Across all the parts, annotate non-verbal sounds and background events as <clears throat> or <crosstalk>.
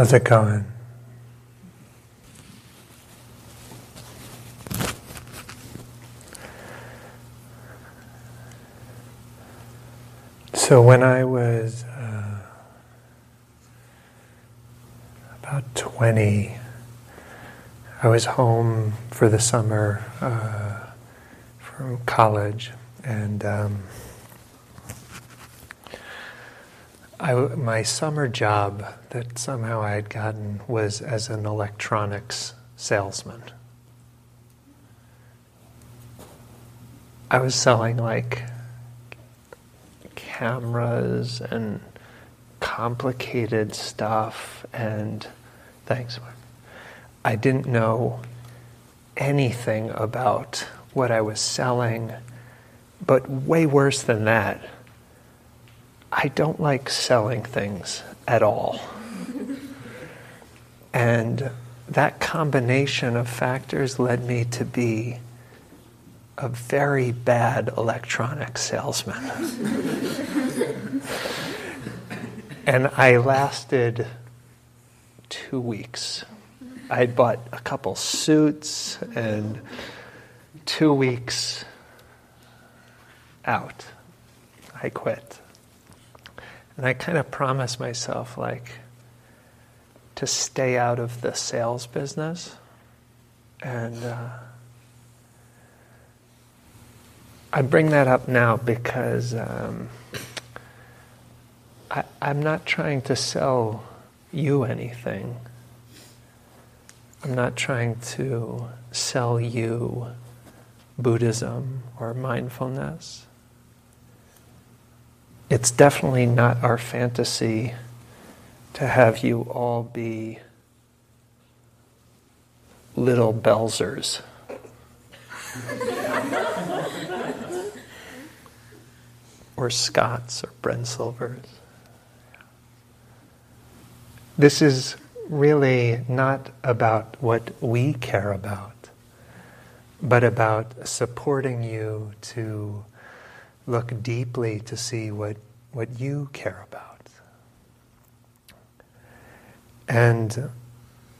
How's it going? So, when I was uh, about 20, I was home for the summer uh, from college, and um, I, my summer job that somehow I had gotten was as an electronics salesman. I was selling like cameras and complicated stuff and thanks. I didn't know anything about what I was selling, but way worse than that I don't like selling things at all. and that combination of factors led me to be a very bad electronic salesman. and I lasted two weeks. I bought a couple suits and two weeks out. I quit. And I kind of promise myself, like, to stay out of the sales business. And uh, I bring that up now because um, I, I'm not trying to sell you anything. I'm not trying to sell you Buddhism or mindfulness it's definitely not our fantasy to have you all be little Belzers. or Scots or Brensilvers. This is really not about what we care about, but about supporting you to look deeply to see what, what you care about. And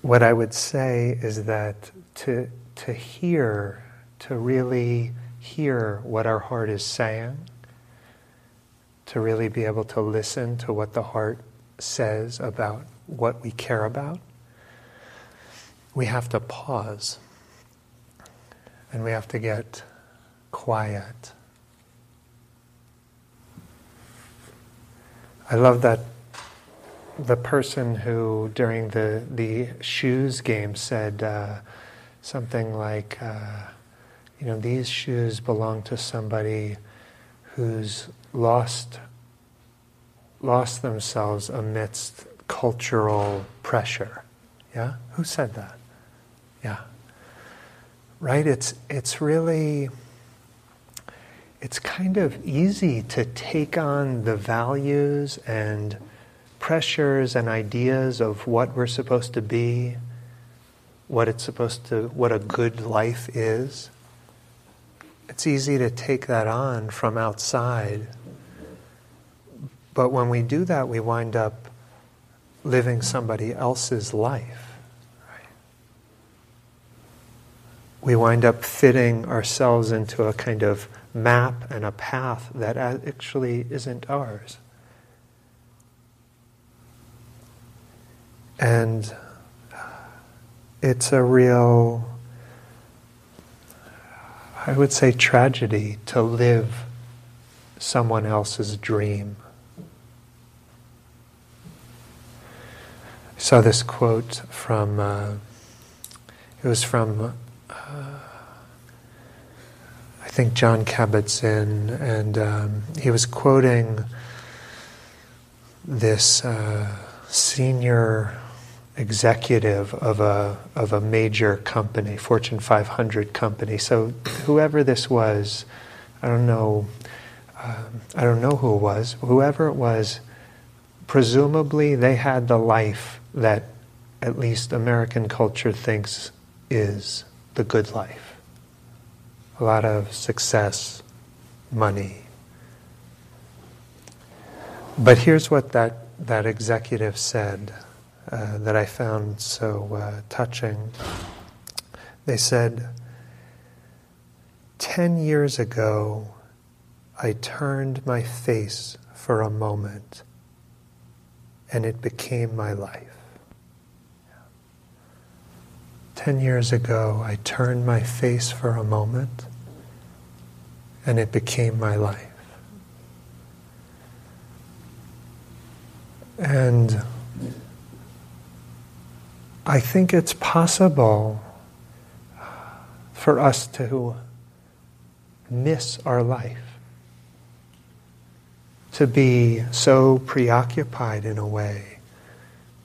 what I would say is that to, to hear, to really hear what our heart is saying, to really be able to listen to what the heart says about what we care about, we have to pause and we have to get quiet I love that the person who during the the shoes game said uh, something like, uh, you know, these shoes belong to somebody who's lost lost themselves amidst cultural pressure. Yeah, who said that? Yeah, right. It's it's really it's kind of easy to take on the values and pressures and ideas of what we're supposed to be, what it's supposed to, what a good life is. It's easy to take that on from outside. But when we do that, we wind up living somebody else's life. We wind up fitting ourselves into a kind of map and a path that actually isn't ours. And it's a real, I would say, tragedy to live someone else's dream. I saw this quote from, uh, it was from I think Jon Kabat-Zinn, and um, he was quoting this uh, senior executive of a of a major company, Fortune 500 company. So whoever this was, I don't know, um, I don't know who it was. Whoever it was, presumably they had the life that at least American culture thinks is the good life a lot of success, money. But here's what that, that executive said uh, that I found so uh, touching. They said, Ten years ago, I turned my face for a moment and it became my life. Ten years ago, I turned my face for a moment and it became my life. And I think it's possible for us to miss our life, to be so preoccupied in a way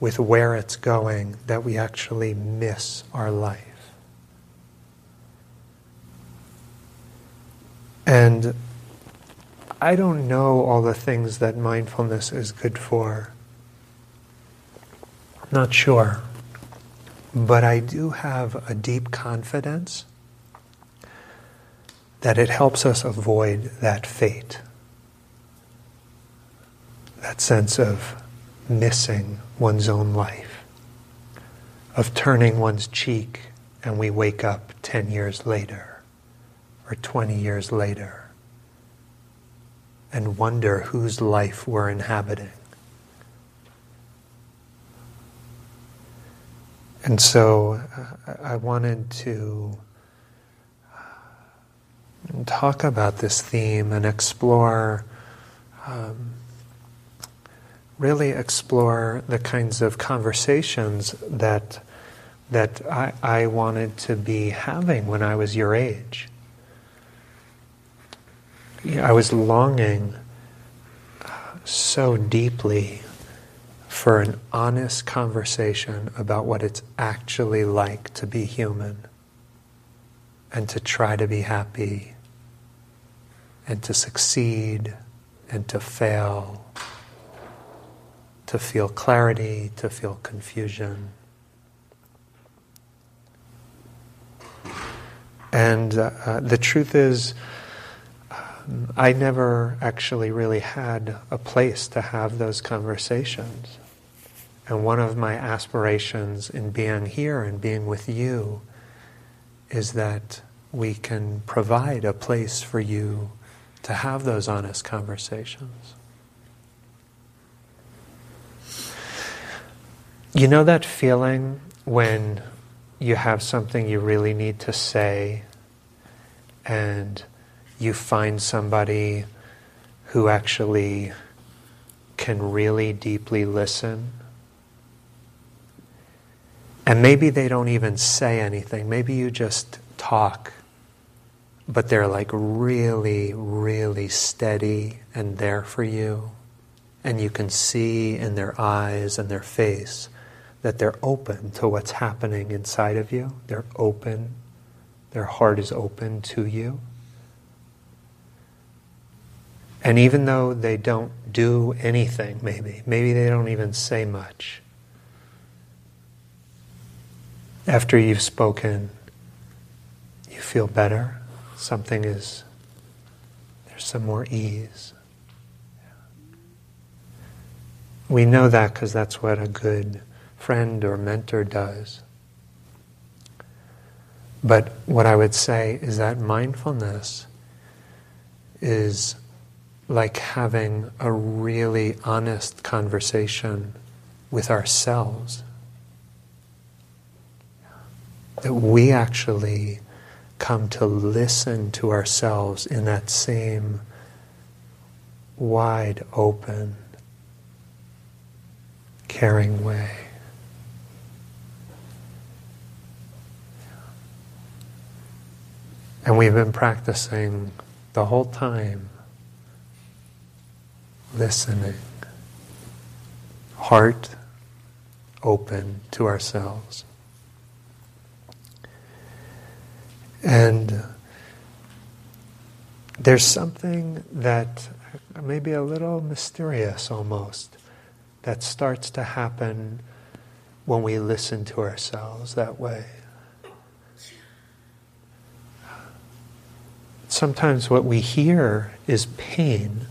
with where it's going that we actually miss our life. And I don't know all the things that mindfulness is good for. Not sure. But I do have a deep confidence that it helps us avoid that fate, that sense of missing one's own life, of turning one's cheek and we wake up 10 years later or 20 years later and wonder whose life we're inhabiting. And so uh, I wanted to uh, talk about this theme and explore, um, really explore the kinds of conversations that that I, I wanted to be having when I was your age. I was longing so deeply for an honest conversation about what it's actually like to be human and to try to be happy and to succeed and to fail, to feel clarity, to feel confusion. And uh, uh, the truth is, um, I never actually really had a place to have those conversations. And one of my aspirations in being here and being with you is that we can provide a place for you to have those honest conversations. You know that feeling when you have something you really need to say and you find somebody who actually can really deeply listen and maybe they don't even say anything. Maybe you just talk, but they're like really, really steady and there for you. And you can see in their eyes and their face that they're open to what's happening inside of you. They're open. Their heart is open to you. And even though they don't do anything, maybe, maybe they don't even say much, after you've spoken, you feel better. Something is, there's some more ease. We know that because that's what a good friend or mentor does. But what I would say is that mindfulness is like having a really honest conversation with ourselves that we actually come to listen to ourselves in that same wide open, caring way. And we've been practicing the whole time listening, heart open to ourselves. And there's something that maybe a little mysterious almost that starts to happen when we listen to ourselves that way. Sometimes what we hear is pain,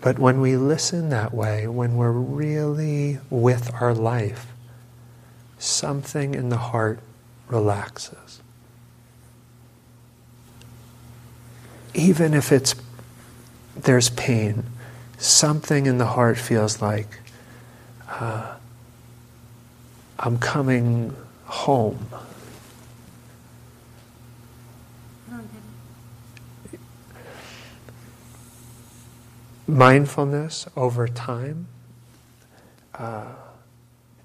But when we listen that way, when we're really with our life, something in the heart relaxes. Even if it's there's pain, something in the heart feels like uh, I'm coming home. Mindfulness over time, uh,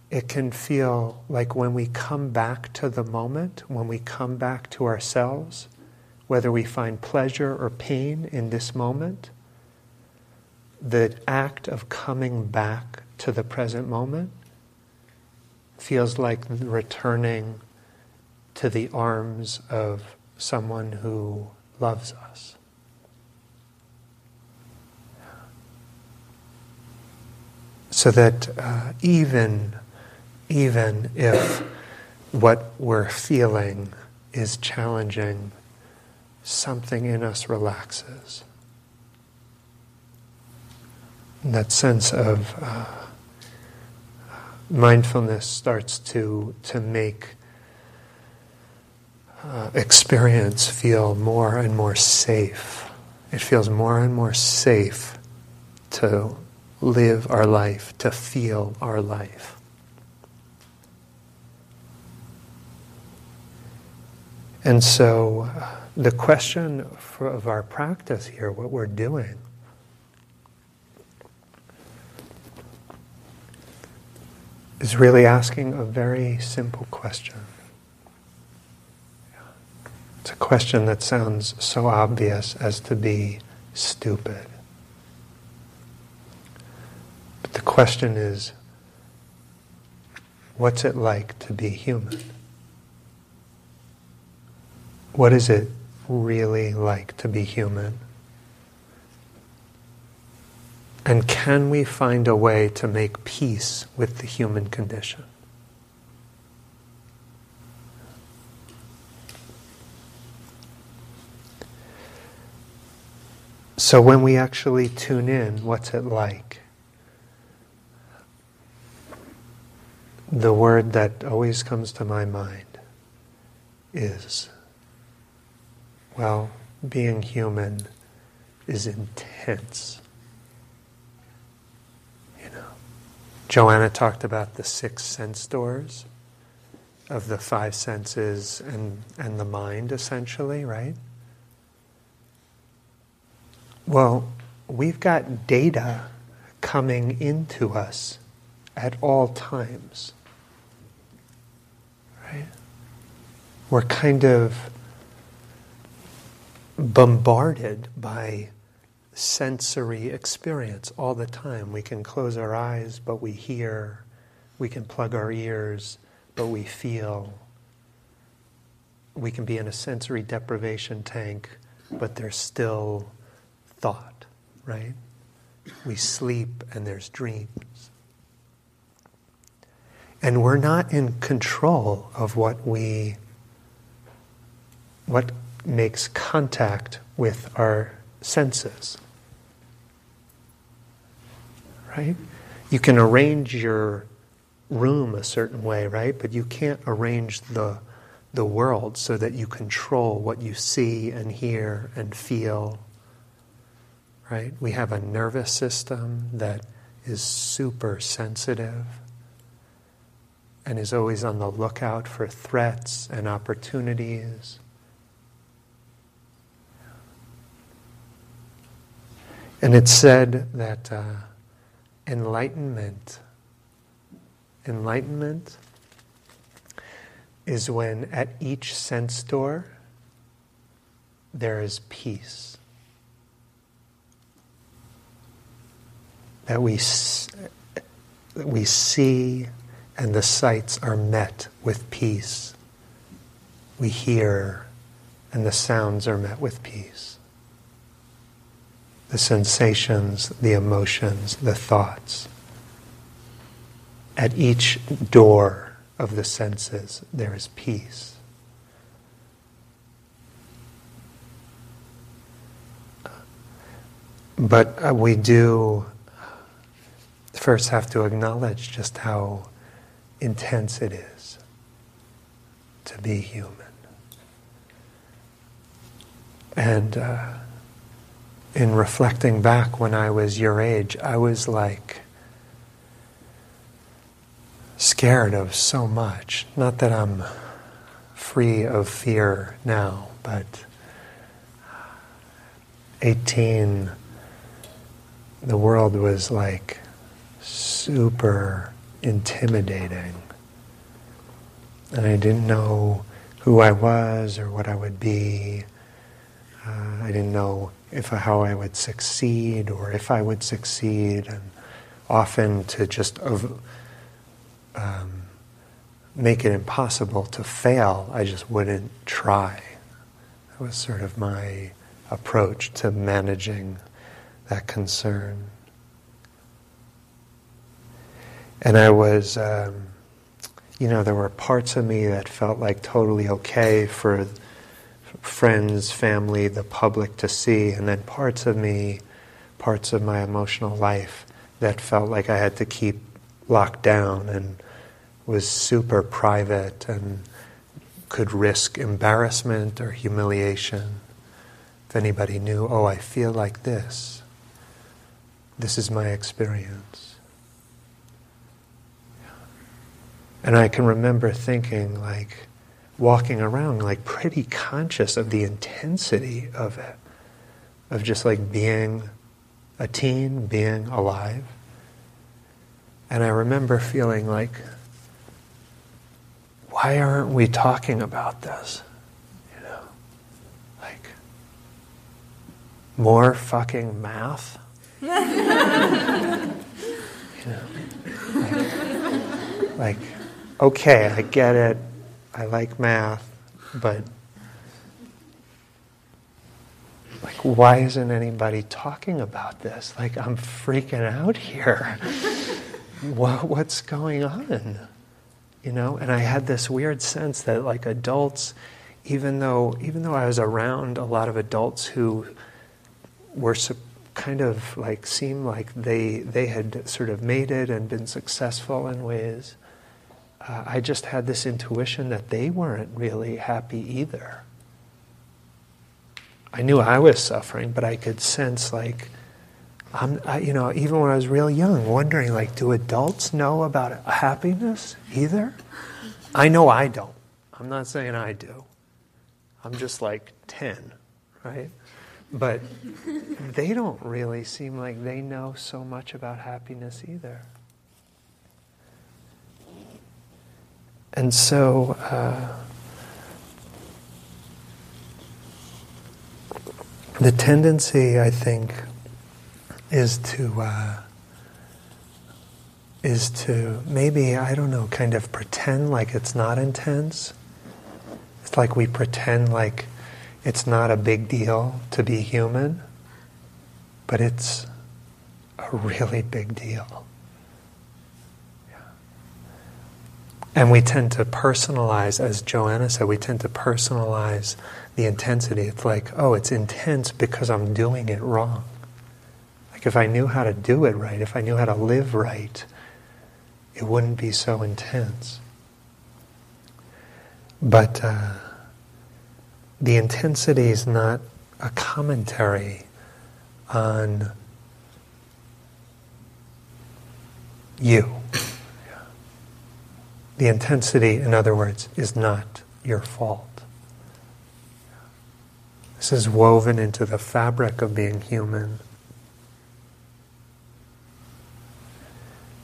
it can feel like when we come back to the moment, when we come back to ourselves, whether we find pleasure or pain in this moment, the act of coming back to the present moment feels like returning to the arms of someone who loves us. So that uh, even, even if what we're feeling is challenging, something in us relaxes. And that sense of uh, mindfulness starts to, to make uh, experience feel more and more safe. It feels more and more safe to live our life, to feel our life. And so, uh, the question for, of our practice here, what we're doing, is really asking a very simple question. It's a question that sounds so obvious as to be stupid. But the question is what's it like to be human? What is it really like to be human? And can we find a way to make peace with the human condition? So when we actually tune in, what's it like? The word that always comes to my mind is, well, being human is intense. You know, Joanna talked about the six sense doors of the five senses and, and the mind, essentially, right? Well, we've got data coming into us at all times. Right? We're kind of bombarded by sensory experience all the time. We can close our eyes, but we hear. We can plug our ears, but we feel. We can be in a sensory deprivation tank, but there's still thought, right? We sleep and there's dreams. And we're not in control of what we, what makes contact with our senses right? You can arrange your room a certain way, right? But you can't arrange the, the world so that you control what you see and hear and feel, right? We have a nervous system that is super sensitive and is always on the lookout for threats and opportunities. And it's said that. Uh, enlightenment. Enlightenment is when at each sense door there is peace. That we, that we see and the sights are met with peace. We hear and the sounds are met with peace the sensations, the emotions, the thoughts. At each door of the senses, there is peace. but uh, we do first have to acknowledge just how intense it is to be human. And uh, in reflecting back when I was your age, I was like scared of so much. Not that I'm free of fear now, but 18, the world was like super intimidating. And I didn't know who I was or what I would be. Uh, I didn't know if how I would succeed or if I would succeed, and often to just um, make it impossible to fail, I just wouldn't try. That was sort of my approach to managing that concern. And I was, um, you know, there were parts of me that felt like totally okay for friends, family, the public to see, and then parts of me, parts of my emotional life that felt like I had to keep locked down and was super private and could risk embarrassment or humiliation. If anybody knew, oh, I feel like this, this is my experience. And I can remember thinking, like, walking around, like, pretty conscious of the intensity of it, of just like being a teen, being alive. And I remember feeling like, why aren't we talking about this? You know, like, more fucking math? <laughs> you know, like, like, okay, I get it. I like math, but like, why isn't anybody talking about this? Like, I'm freaking out here. <laughs> what, what's going on? You know, and I had this weird sense that like adults, even though even though I was around a lot of adults who were kind of like seemed like they they had sort of made it and been successful in ways, uh, I just had this intuition that they weren't really happy either. I knew I was suffering, but I could sense like I'm, I, you know, even when I was real young, wondering like, do adults know about happiness either? I know I don't. I'm not saying I do. I'm just like 10, right? But they don't really seem like they know so much about happiness either. And so, uh, the tendency, I think, is to uh, is to maybe I don't know, kind of pretend like it's not intense. It's like we pretend like it's not a big deal to be human, but it's a really big deal. And we tend to personalize, as Joanna said, we tend to personalize the intensity. It's like, oh, it's intense because I'm doing it wrong Like if I knew how to do it right, if I knew how to live right, it wouldn't be so intense. But uh, the intensity is not a commentary on you. The intensity, in other words, is not your fault. This is woven into the fabric of being human.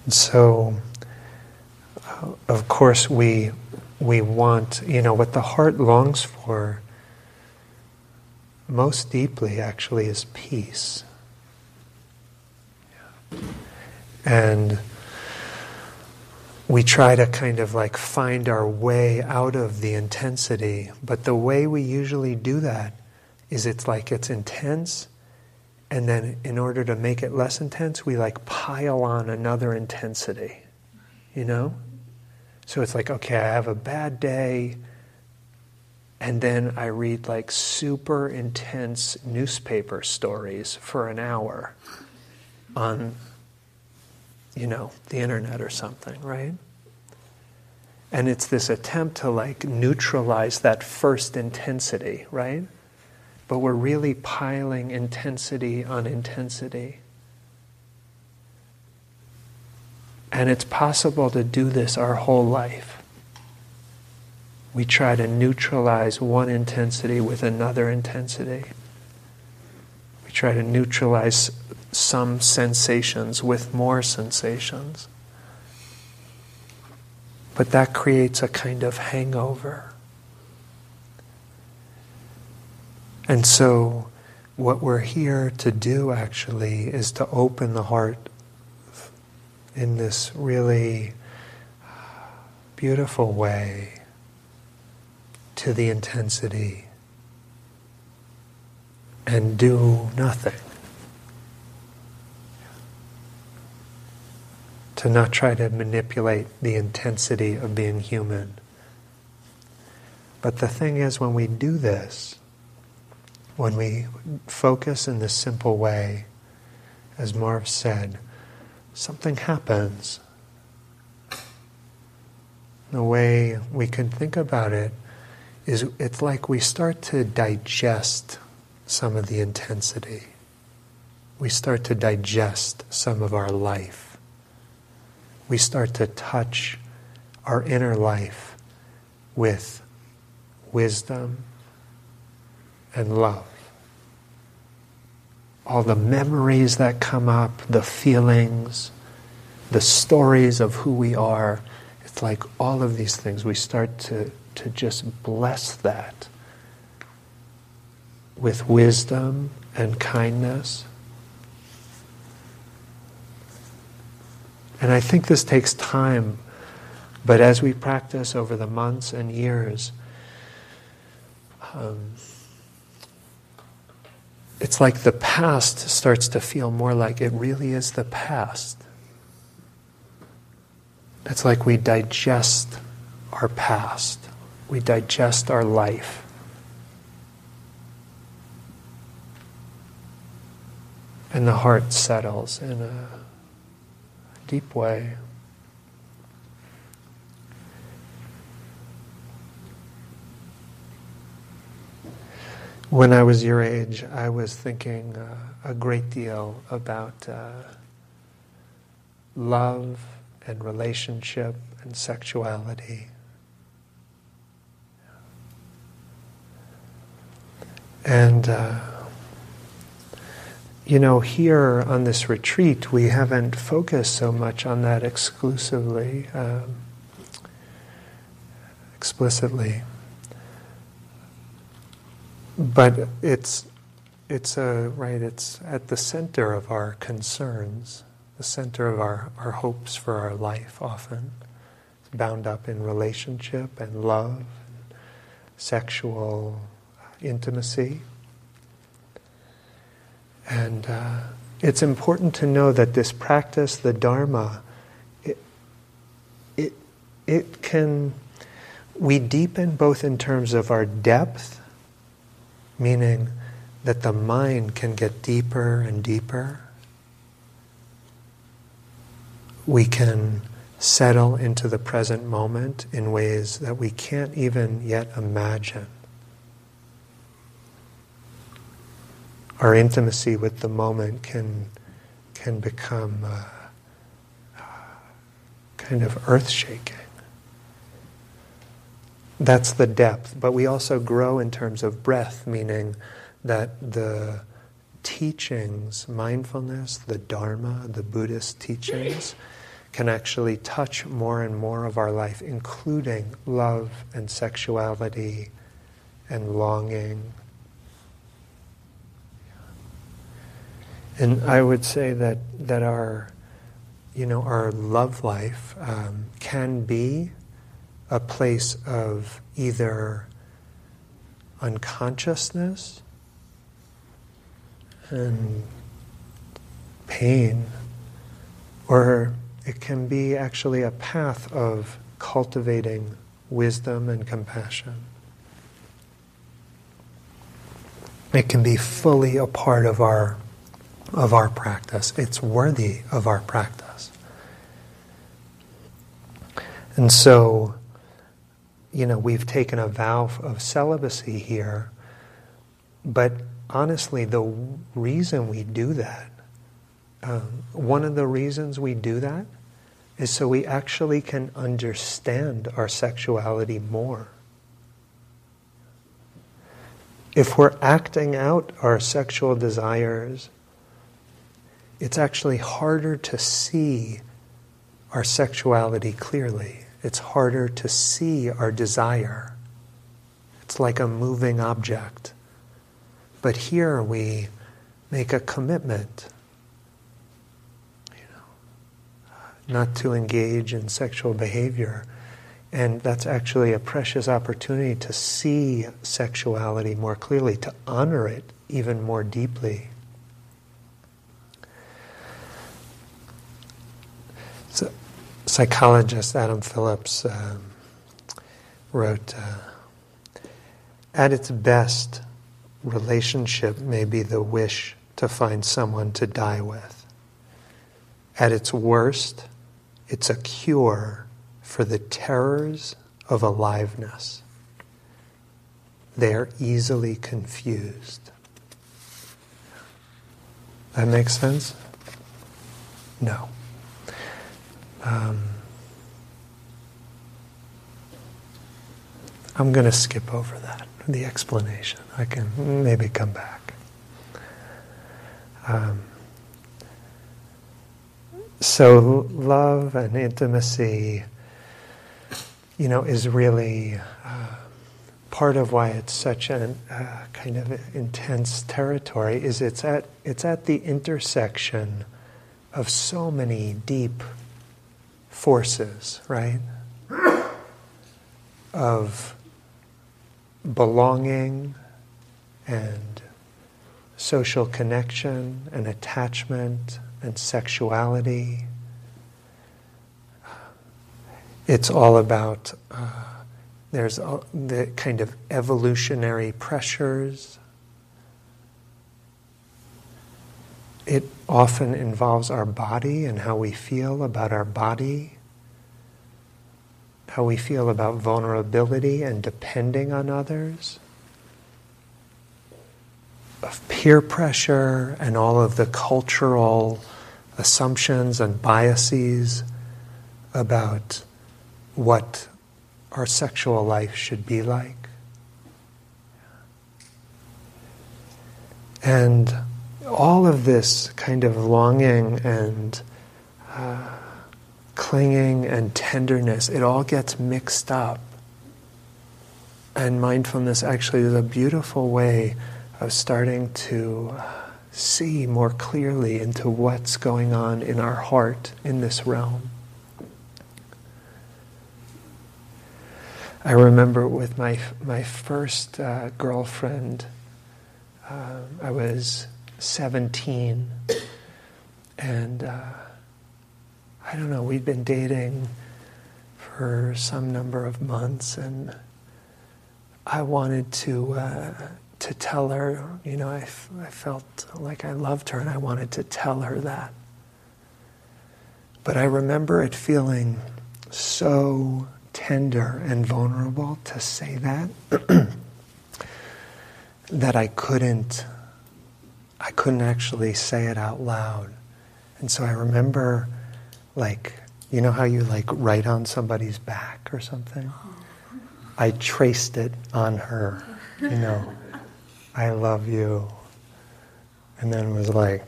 So, uh, of course, we we want you know what the heart longs for most deeply actually is peace. And we try to kind of like find our way out of the intensity, but the way we usually do that is it's like it's intense and then, in order to make it less intense, we like pile on another intensity, you know? So it's like, okay, I have a bad day. and then I read like super intense newspaper stories for an hour on, you know, the internet or something, right? And it's this attempt to like neutralize that first intensity, right? But we're really piling intensity on intensity. And it's possible to do this our whole life. We try to neutralize one intensity with another intensity. We try to neutralize some sensations with more sensations. But that creates a kind of hangover. And so, what we're here to do actually is to open the heart in this really beautiful way to the intensity and do nothing. To not try to manipulate the intensity of being human. But the thing is, when we do this, when we focus in this simple way, as Marv said, something happens. The way we can think about it is it's like we start to digest some of the intensity. We start to digest some of our life. We start to touch our inner life with wisdom and love. All the memories that come up, the feelings, the stories of who we are, it's like all of these things, we start to, to just bless that with wisdom and kindness. And I think this takes time, but as we practice over the months and years, um, it's like the past starts to feel more like it really is the past. It's like we digest our past, we digest our life. And the heart settles in a deep way. When I was your age, I was thinking uh, a great deal about uh, love and relationship and sexuality. And, uh, you know, here on this retreat, we haven't focused so much on that exclusively, um, explicitly. But it's it's a right it's at the center of our concerns the center of our, our hopes for our life often. It's bound up in relationship and love and sexual intimacy and uh, it's important to know that this practice the dharma it it, it can we deepen both in terms of our depth meaning that the mind can get deeper and deeper. We can settle into the present moment in ways that we can't even yet imagine. Our intimacy with the moment can, can become uh, uh, kind of earth shaking. That's the depth. But we also grow in terms of breadth, meaning that the teachings, mindfulness, the Dharma, the Buddhist teachings, can actually touch more and more of our life, including love and sexuality and longing. And I would say that, that our, you know, our love life um, can be a place of either unconsciousness and pain, or it can be actually a path of cultivating wisdom and compassion. It can be fully a part of our of our practice. It's worthy of our practice. And so, you know, we've taken a vow of celibacy here, but honestly, the reason we do that, um, one of the reasons we do that is so we actually can understand our sexuality more. If we're acting out our sexual desires, it's actually harder to see our sexuality clearly. It's harder to see our desire. It's like a moving object. But here we make a commitment you know, not to engage in sexual behavior. And that's actually a precious opportunity to see sexuality more clearly, to honor it even more deeply. So, psychologist Adam Phillips um, wrote uh, At its best, relationship may be the wish to find someone to die with. At its worst, it's a cure for the terrors of aliveness. They are easily confused. That makes sense? No. Um, I'm going to skip over that, the explanation. I can maybe come back. Um, so, love and intimacy, you know, is really uh, part of why it's such a uh, kind of intense territory. Is it's at it's at the intersection of so many deep forces, right? Of belonging and social connection and attachment and sexuality. It's all about, uh, there's the kind of evolutionary pressures. It often involves our body and how we feel about our body, how we feel about vulnerability and depending on others, of peer pressure and all of the cultural assumptions and biases about what our sexual life should be like. And all of this kind of longing and uh, clinging and tenderness, it all gets mixed up. And mindfulness actually is a beautiful way of starting to see more clearly into what's going on in our heart in this realm. I remember with my my first uh, girlfriend, uh, I was 17. And uh, I don't know, we'd been dating for some number of months, and I wanted to. Uh, to tell her, you know, I, I felt like I loved her and I wanted to tell her that. But I remember it feeling so tender and vulnerable to say that <clears throat> that I couldn't I couldn't actually say it out loud. And so I remember, like, you know how you like write on somebody's back or something? I traced it on her, you know, I love you. And then was like,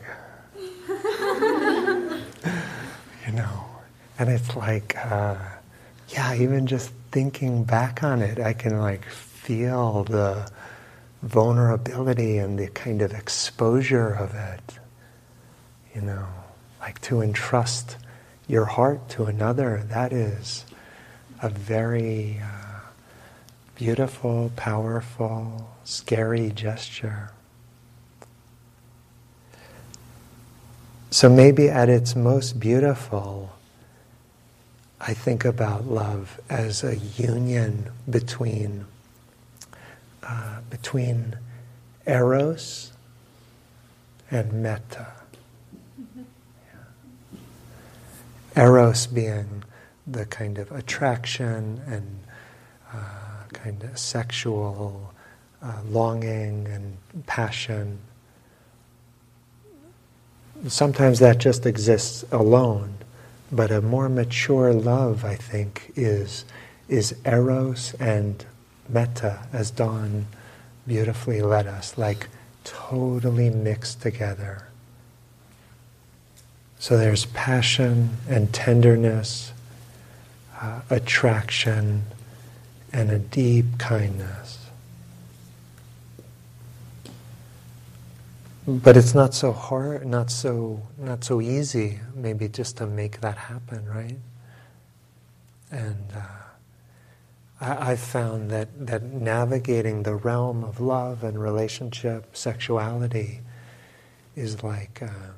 you know, and it's like, uh, yeah, even just thinking back on it, I can like feel the vulnerability and the kind of exposure of it. You know, like to entrust your heart to another, that is a very uh, beautiful, powerful, scary gesture. So maybe at its most beautiful, I think about love as a union between uh, between eros and metta. Eros being the kind of attraction and uh, kind of sexual uh, longing and passion. Sometimes that just exists alone, but a more mature love, I think, is is eros and metta, as Dawn beautifully led us, like totally mixed together. So there's passion and tenderness, uh, attraction, and a deep kindness. But it's not so hard, not so not so easy, maybe just to make that happen, right? And uh, I've found that that navigating the realm of love and relationship, sexuality, is like. Uh,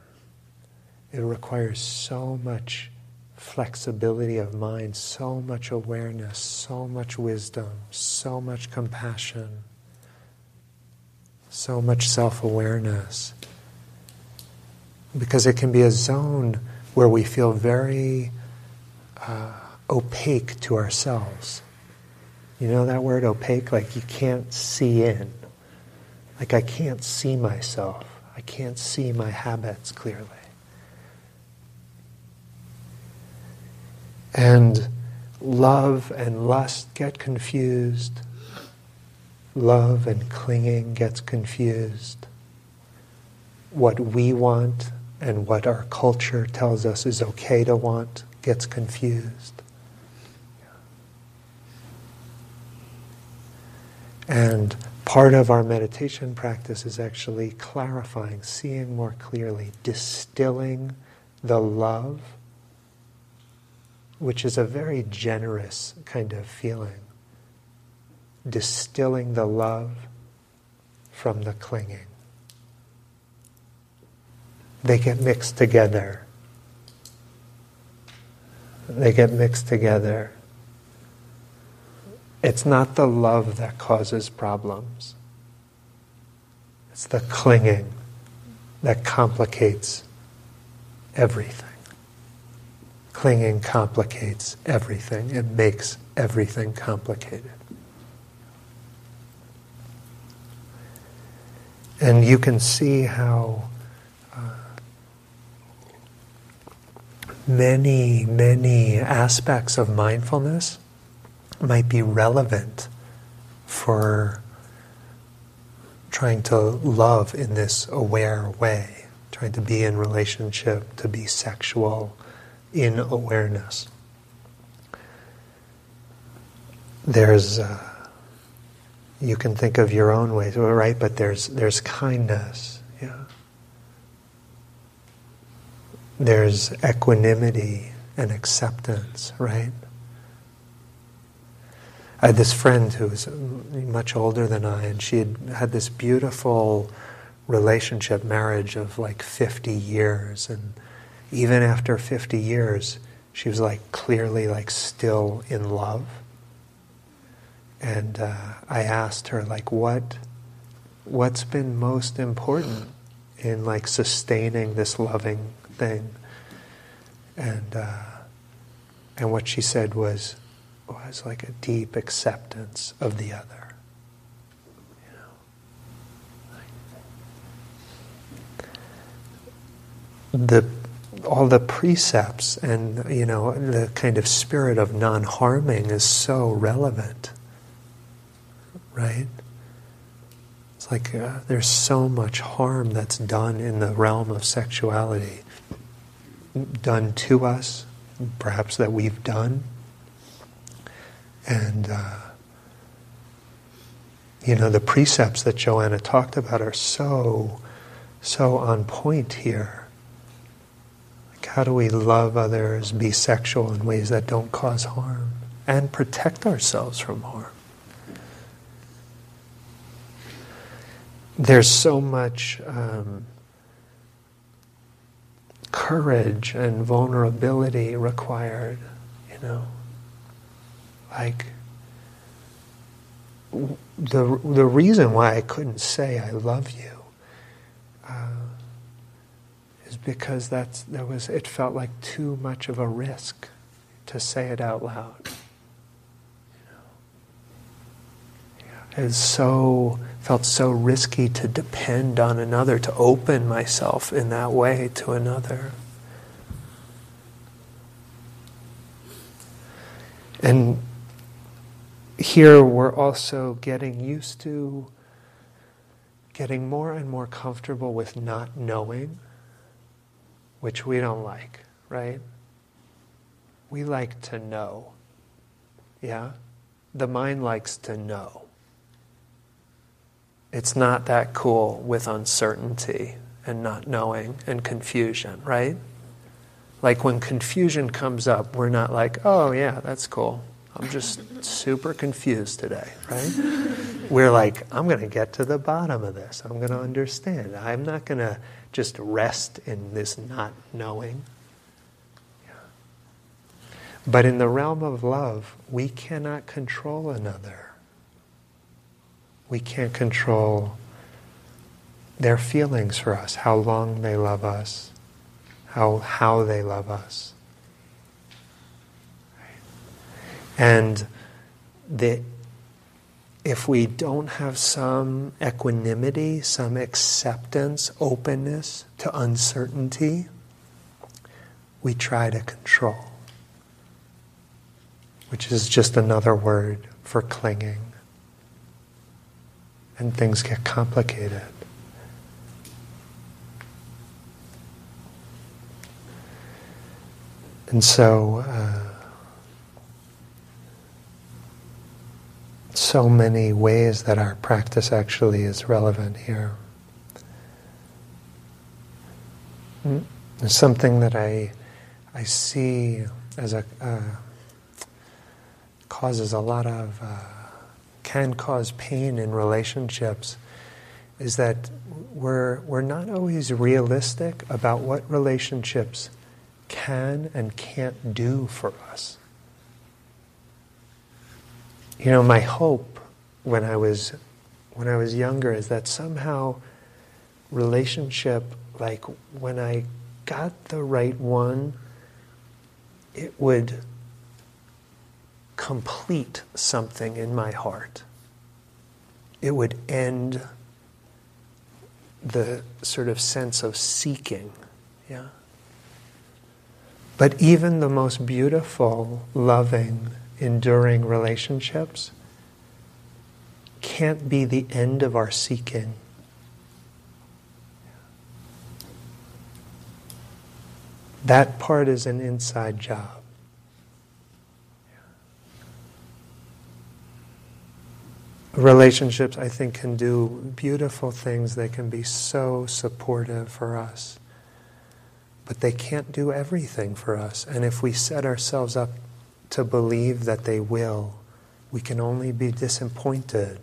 it requires so much flexibility of mind, so much awareness, so much wisdom, so much compassion, so much self awareness. Because it can be a zone where we feel very uh, opaque to ourselves. You know that word opaque? Like you can't see in. Like I can't see myself. I can't see my habits clearly. And love and lust get confused. Love and clinging gets confused. What we want and what our culture tells us is okay to want gets confused. And part of our meditation practice is actually clarifying, seeing more clearly, distilling the love which is a very generous kind of feeling, distilling the love from the clinging. They get mixed together. They get mixed together. It's not the love that causes problems. It's the clinging that complicates everything. Clinging complicates everything, it makes everything complicated. And you can see how uh, many, many aspects of mindfulness might be relevant for trying to love in this aware way, trying to be in relationship, to be sexual, in awareness. There's, uh, you can think of your own ways, right? But there's there's kindness, yeah. There's equanimity and acceptance, right? I had this friend who was much older than I, and she had had this beautiful relationship, marriage of like 50 years, and even after 50 years, she was like clearly like still in love. And uh, I asked her like, what, what's been most important in like sustaining this loving thing? And uh, and what she said was was like a deep acceptance of the other. The all the precepts and you know the kind of spirit of non-harming is so relevant right? It's like uh, there's so much harm that's done in the realm of sexuality done to us perhaps that we've done and uh, you know the precepts that joanna talked about are so so on point here Like, how do we love others, be sexual in ways that don't cause harm, and protect ourselves from harm? There's so much um, courage and vulnerability required, you know. Like, the, the reason why I couldn't say I love you uh, is because that's, that was, it felt like too much of a risk to say it out loud. It so felt so risky to depend on another, to open myself in that way to another. And here we're also getting used to getting more and more comfortable with not knowing, which we don't like, right? We like to know. Yeah? The mind likes to know. It's not that cool with uncertainty and not knowing and confusion, right? Like when confusion comes up, we're not like, oh, yeah, that's cool. I'm just super confused today, right? We're like, I'm going to get to the bottom of this. I'm going to understand. I'm not going to just rest in this not knowing. But in the realm of love, we cannot control another we can't control their feelings for us, how long they love us, how, how they love us. And that if we don't have some equanimity, some acceptance, openness to uncertainty, we try to control, which is just another word for clinging and things get complicated. And so, uh, so many ways that our practice actually is relevant here. There's something that I, I see as a uh, causes a lot of. Uh, can cause pain in relationships is that we're, we're not always realistic about what relationships can and can't do for us. You know, my hope when I was when I was younger is that somehow relationship like when I got the right one it would complete something in my heart. It would end the sort of sense of seeking. Yeah. But even the most beautiful, loving, enduring relationships can't be the end of our seeking. That part is an inside job. relationships, I think, can do beautiful things. They can be so supportive for us. But they can't do everything for us. And if we set ourselves up to believe that they will, we can only be disappointed.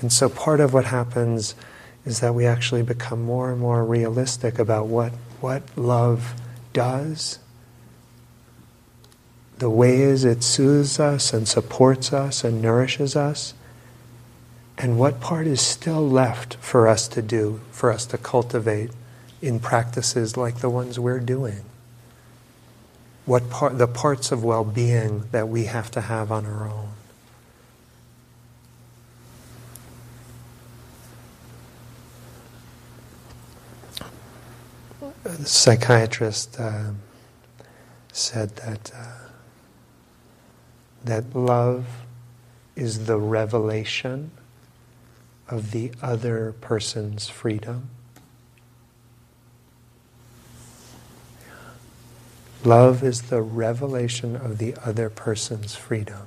And so part of what happens is that we actually become more and more realistic about what, what love does the ways it soothes us and supports us and nourishes us, and what part is still left for us to do, for us to cultivate in practices like the ones we're doing. What part, the parts of well being that we have to have on our own. The psychiatrist uh, said that. Uh, that love is the revelation of the other person's freedom. Love is the revelation of the other person's freedom.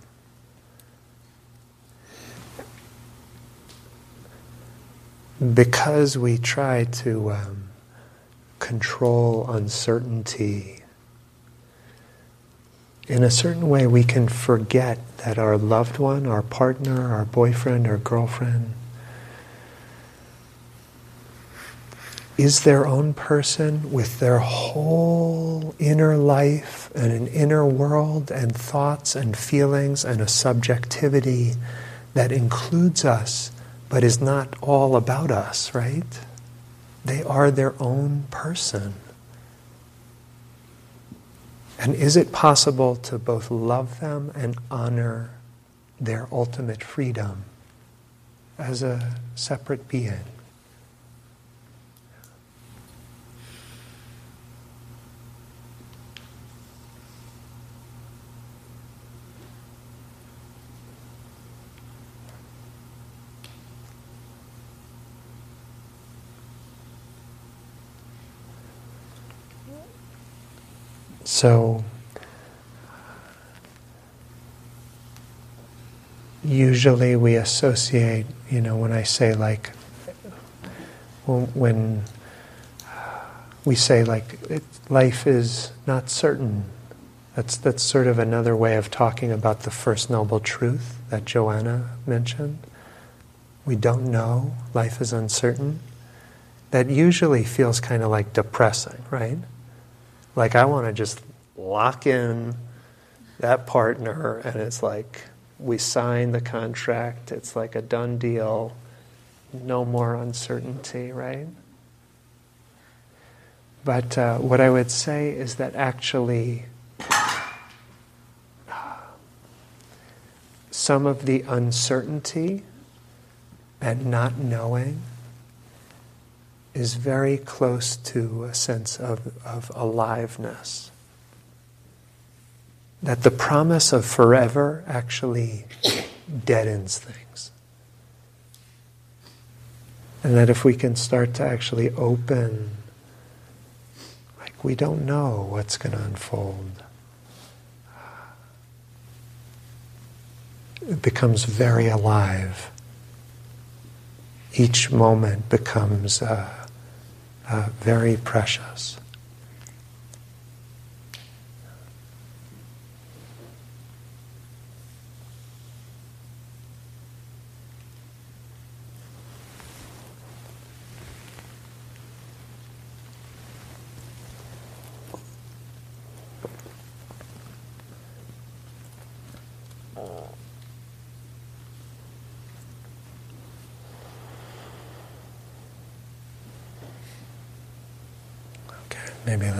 Because we try to um, control uncertainty in a certain way, we can forget that our loved one, our partner, our boyfriend, our girlfriend, is their own person with their whole inner life and an inner world and thoughts and feelings and a subjectivity that includes us but is not all about us, right? They are their own person. And is it possible to both love them and honor their ultimate freedom as a separate being? So, usually we associate, you know, when I say like, when we say like, it, life is not certain. That's, that's sort of another way of talking about the first noble truth that Joanna mentioned. We don't know, life is uncertain. That usually feels kind of like depressing, right? Like I want to just lock in that partner, and it's like we sign the contract, it's like a done deal, no more uncertainty, right? But uh, what I would say is that actually, some of the uncertainty and not knowing is very close to a sense of, of aliveness. That the promise of forever actually deadens things. And that if we can start to actually open, like we don't know what's going to unfold, it becomes very alive. Each moment becomes. Uh, uh, very precious. Maybe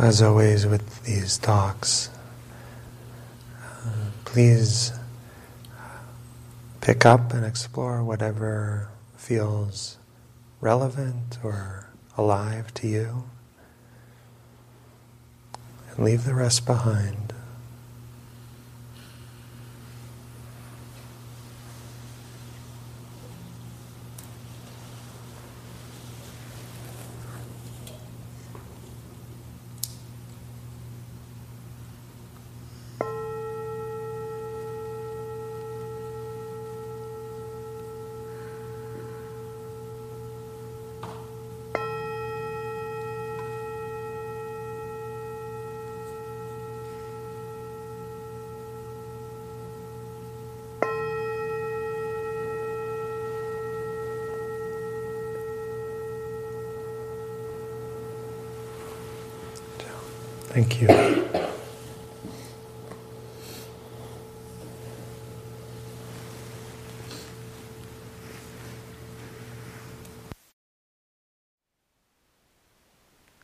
As always with these talks, uh, please pick up and explore whatever feels relevant or alive to you, and leave the rest behind. Thank you.